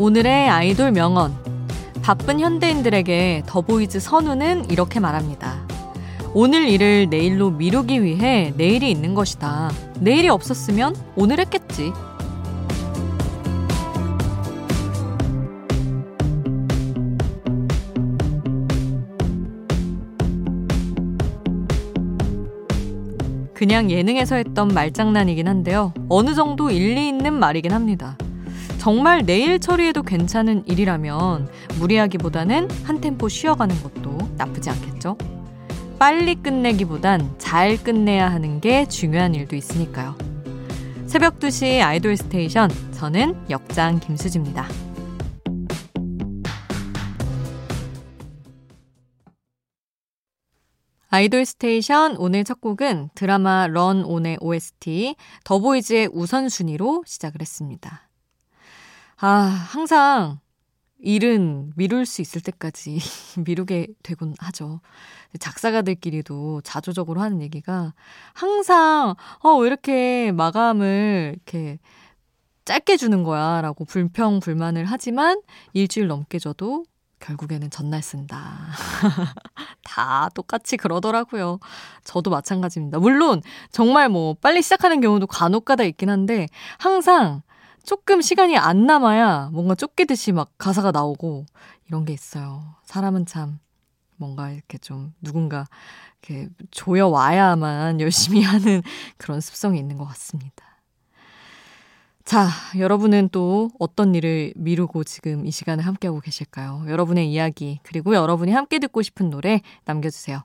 오늘의 아이돌 명언. 바쁜 현대인들에게 더보이즈 선우는 이렇게 말합니다. 오늘 일을 내일로 미루기 위해 내일이 있는 것이다. 내일이 없었으면 오늘 했겠지. 그냥 예능에서 했던 말장난이긴 한데요. 어느 정도 일리 있는 말이긴 합니다. 정말 내일 처리해도 괜찮은 일이라면 무리하기보다는 한 템포 쉬어가는 것도 나쁘지 않겠죠? 빨리 끝내기보단 잘 끝내야 하는 게 중요한 일도 있으니까요. 새벽 2시 아이돌 스테이션, 저는 역장 김수지입니다. 아이돌 스테이션 오늘 첫 곡은 드라마 Run On의 OST 더보이즈의 우선순위로 시작을 했습니다. 아, 항상 일은 미룰 수 있을 때까지 미루게 되곤 하죠. 작사가들끼리도 자조적으로 하는 얘기가 항상 어, 왜 이렇게 마감을 이렇게 짧게 주는 거야 라고 불평, 불만을 하지만 일주일 넘게 줘도 결국에는 전날 쓴다. 다 똑같이 그러더라고요. 저도 마찬가지입니다. 물론 정말 뭐 빨리 시작하는 경우도 간혹 가다 있긴 한데 항상 조금 시간이 안 남아야 뭔가 쫓기듯이 막 가사가 나오고 이런 게 있어요. 사람은 참 뭔가 이렇게 좀 누군가 이렇게 조여와야만 열심히 하는 그런 습성이 있는 것 같습니다. 자, 여러분은 또 어떤 일을 미루고 지금 이 시간을 함께하고 계실까요? 여러분의 이야기, 그리고 여러분이 함께 듣고 싶은 노래 남겨주세요.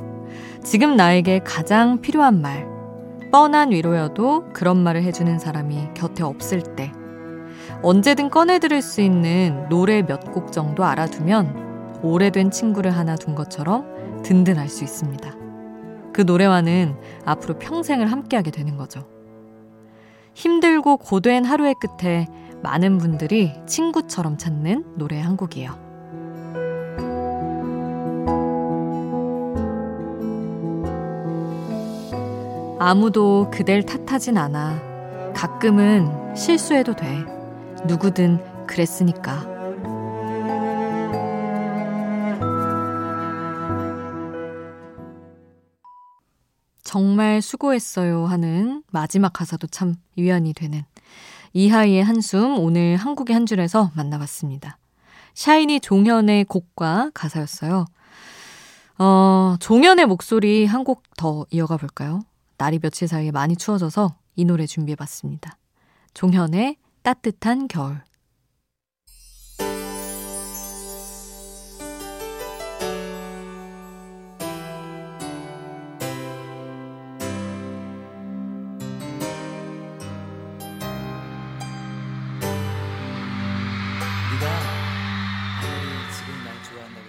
지금 나에게 가장 필요한 말. 뻔한 위로여도 그런 말을 해주는 사람이 곁에 없을 때. 언제든 꺼내들을 수 있는 노래 몇 곡 정도 알아두면 오래된 친구를 하나 둔 것처럼 든든할 수 있습니다. 그 노래와는 앞으로 평생을 함께하게 되는 거죠. 힘들고 고된 하루의 끝에 많은 분들이 친구처럼 찾는 노래 한 곡이에요. 아무도 그댈 탓하진 않아. 가끔은 실수해도 돼. 누구든 그랬으니까. 정말 수고했어요 하는 마지막 가사도 참 위안이 되는 이하이의 한숨 오늘 한국의 한 줄에서 만나봤습니다. 샤이니 종현의 곡과 가사였어요. 어, 종현의 목소리 한 곡 더 이어가 볼까요? 날이 며칠 사이에 많이 추워져서 이 노래 준비해봤습니다. 종현의 따뜻한 겨울.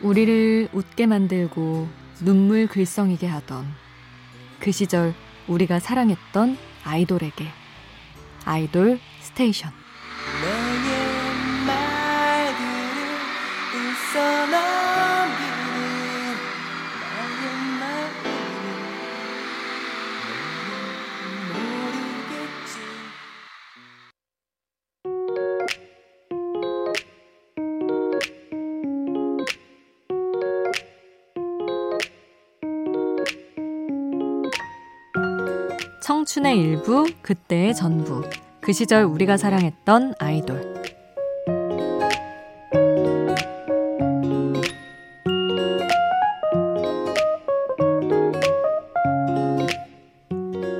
우리를 웃게 만들고 눈물 글썽이게 하던 그 시절 우리가 사랑했던 아이돌에게. 아이돌 스테이션 청춘의 일부, 그때의 전부. 그 시절 우리가 사랑했던 아이돌.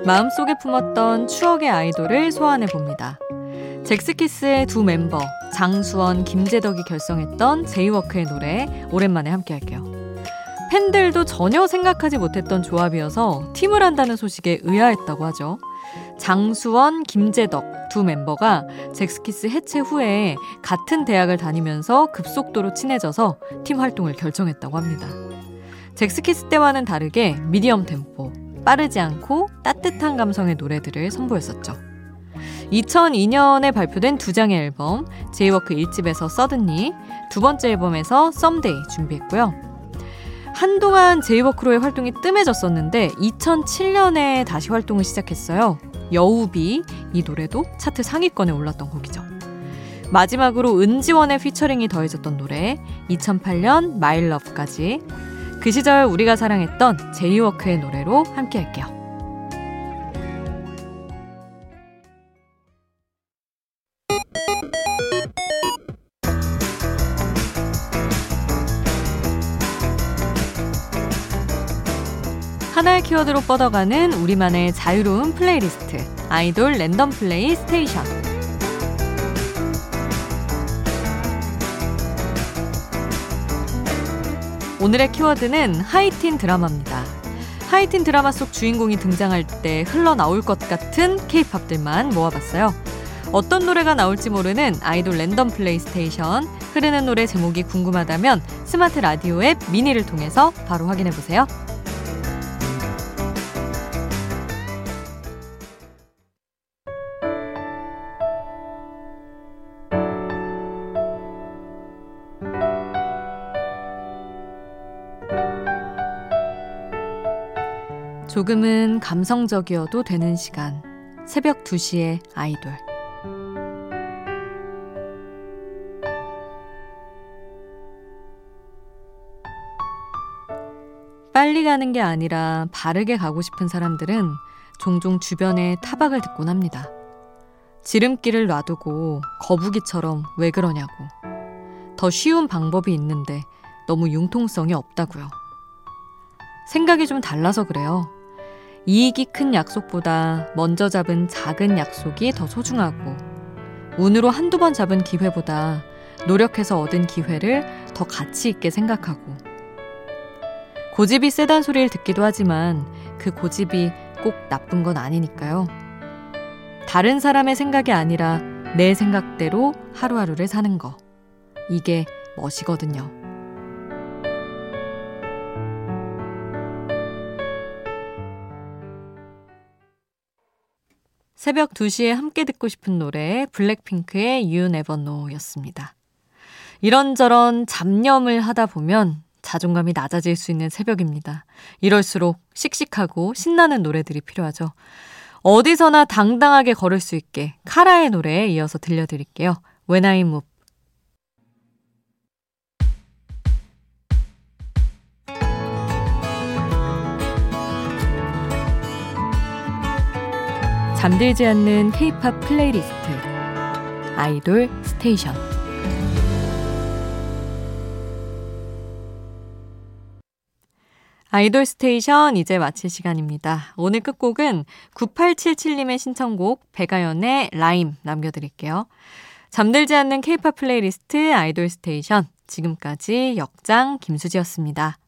마음속에 품었던 추억의 아이돌을 소환해 봅니다. 잭스키스의 두 멤버 장수원, 김재덕이 결성했던 제이워크의 노래 오랜만에 함께 할게요. 팬들도 전혀 생각하지 못했던 조합이어서 팀을 한다는 소식에 의아했다고 하죠. 장수원, 김재덕 두 멤버가 젝스키스 해체 후에 같은 대학을 다니면서 급속도로 친해져서 팀 활동을 결정했다고 합니다. 젝스키스 때와는 다르게 medium 템포, 빠르지 않고 따뜻한 감성의 노래들을 선보였었죠. 2002년에 발표된 두 장의 앨범, 제이워크 1집에서 Suddenly, 두 번째 앨범에서 Someday 준비했고요. 한동안 제이워크로의 활동이 뜸해졌었는데 2007년에 다시 활동을 시작했어요. 여우비 이 노래도 차트 상위권에 올랐던 곡이죠. 마지막으로 은지원의 피처링이 더해졌던 노래 2008년 My Love까지 그 시절 우리가 사랑했던 제이워크의 노래로 함께 할게요. 하나의 키워드로 뻗어가는 우리만의 자유로운 플레이리스트 아이돌 random play station 오늘의 키워드는 하이틴 드라마입니다. 하이틴 드라마 속 주인공이 등장할 때 흘러나올 것 같은 케이팝들만 모아봤어요. 어떤 노래가 나올지 모르는 아이돌 random play station 흐르는 노래 제목이 궁금하다면 스마트 라디오 앱 미니를 통해서 바로 확인해보세요. 조금은 감성적이어도 되는 시간. 새벽 2시에 아이돌. 빨리 가는 게 아니라 바르게 가고 싶은 사람들은 종종 주변에 타박을 듣곤 합니다. 지름길을 놔두고 거북이처럼 왜 그러냐고. 더 쉬운 방법이 있는데 너무 융통성이 없다고요. 생각이 좀 달라서 그래요. 이익이 큰 약속보다 먼저 잡은 작은 약속이 더 소중하고 운으로 한두 번 잡은 기회보다 노력해서 얻은 기회를 더 가치 있게 생각하고 고집이 세단 소리를 듣기도 하지만 그 고집이 꼭 나쁜 건 아니니까요. 다른 사람의 생각이 아니라 내 생각대로 하루하루를 사는 거. 이게 멋이거든요. 새벽 2시에 함께 듣고 싶은 노래 블랙핑크의 You Never Know였습니다. 이런저런 잡념을 하다 보면 자존감이 낮아질 수 있는 새벽입니다. 이럴수록 씩씩하고 신나는 노래들이 필요하죠. 어디서나 당당하게 걸을 수 있게 카라의 노래에 이어서 들려드릴게요. When I Move. 잠들지 않는 K-팝 playlist 아이돌 스테이션 아이돌 스테이션 이제 마칠 시간입니다. 오늘 끝곡은 9877님의 신청곡 백아연의 라임 남겨드릴게요. 잠들지 않는 K-팝 playlist 아이돌 스테이션 지금까지 역장 김수지였습니다.